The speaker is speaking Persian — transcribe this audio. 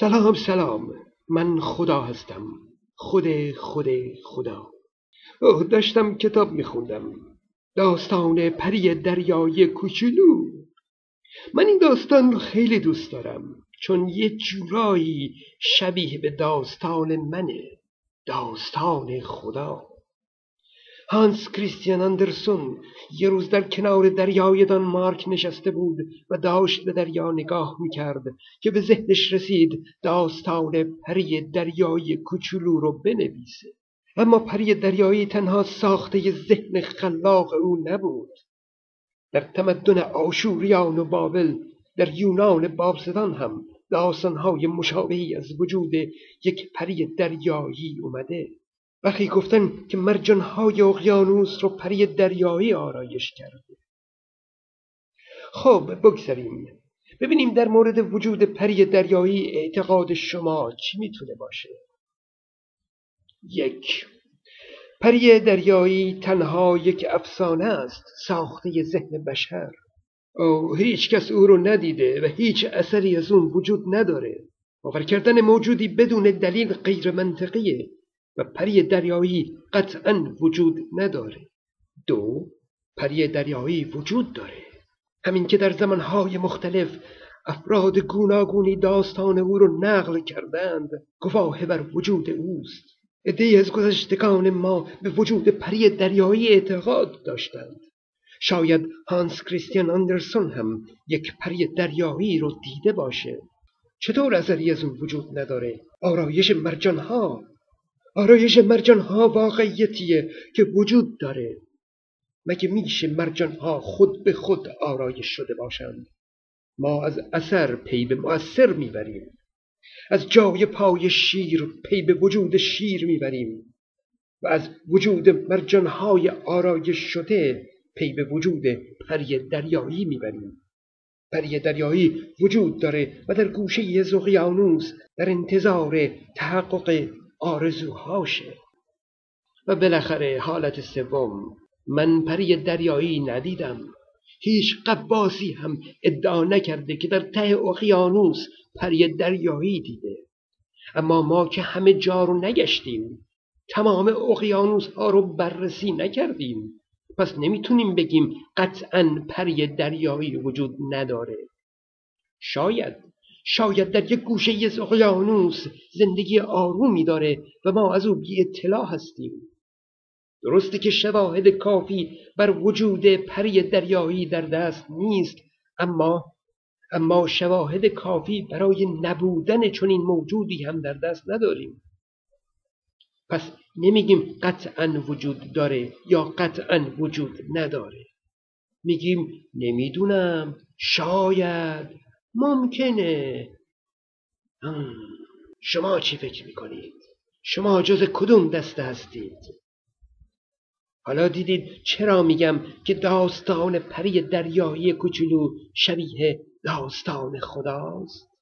سلام سلام. من خدا هستم. خود خود خدا. اوه داشتم کتاب میخوندم. داستان پری دریای کوچولو. من این داستان رو خیلی دوست دارم چون یه جورایی شبیه به داستان منه. داستان خدا. هانس کریستیان اندرسون یه روز در کنار دریای دانمارک نشسته بود و داشت به دریا نگاه می‌کرد که به ذهنش رسید داستان پری دریای کوچولو رو بنویسه اما پری دریایی تنها ساخته ذهن خلاق او نبود در تمدن آشوریان و بابل در یونان بابزدان هم داستانهای مشابهی از وجود یک پری دریایی اومده وقتی گفتن که مرجانهای اقیانوس رو پری دریایی آرایش کرده. خب بگذاریم. ببینیم در مورد وجود پری دریایی اعتقاد شما چی می‌تونه باشه. یک پری دریایی تنها یک افسانه است ساخته ذهن بشر. او هیچ کس او رو ندیده و هیچ اثری از اون وجود نداره. باور کردن موجودی بدون دلیل غیر منطقیه و پری دریایی قطعا وجود نداره. دو پری دریایی وجود داره. همین که در زمانهای مختلف افراد گوناگونی داستان او رو نقل کردند گواه بر وجود اوست. عدهای از گذشتگان ما به وجود پری دریایی اعتقاد داشتند. شاید هانس کریستیان اندرسون هم یک پری دریایی رو دیده باشه. چطور اثری از اون وجود نداره؟ آرایش مرجانها آرایش مرجانها واقعیتیه که وجود داره. مگه میشه مرجانها خود به خود آرایش شده باشند؟ ما از اثر پی به مؤثر می‌بریم. از جای پای شیر پی به وجود شیر می‌بریم. و از وجود مرجانهای آرایش شده پی به وجود پری دریایی می‌بریم. پری دریایی وجود داره و در گوشه اقیانوس در انتظار تحقق آرزوهاشه و بالاخره حالت سوم من پری دریایی ندیدم. هیچ قباسی هم ادعا نکرده که در ته اقیانوس پری دریایی دیده. اما ما که همه جا رو نگشتیم تمام اقیانوس ها رو بررسی نکردیم. پس نمی‌تونیم بگیم قطعا پری دریایی وجود نداره. شاید شاید در یک گوشه اقیانوس زندگی آرومی داره و ما از او بی اطلاع هستیم. درسته که شواهد کافی بر وجود پری دریایی در دست نیست اما اما شواهد کافی برای نبودن چنین موجودی هم در دست نداریم. پس نمیگیم قطعا وجود داره یا قطعا وجود نداره. میگیم نمی‌دونم شاید ممکنه شما چی فکر می‌کنید؟ شما جز کدوم دسته هستید؟ حالا دیدید چرا میگم که داستان پری دریایی کوچولو شبیه داستان خداست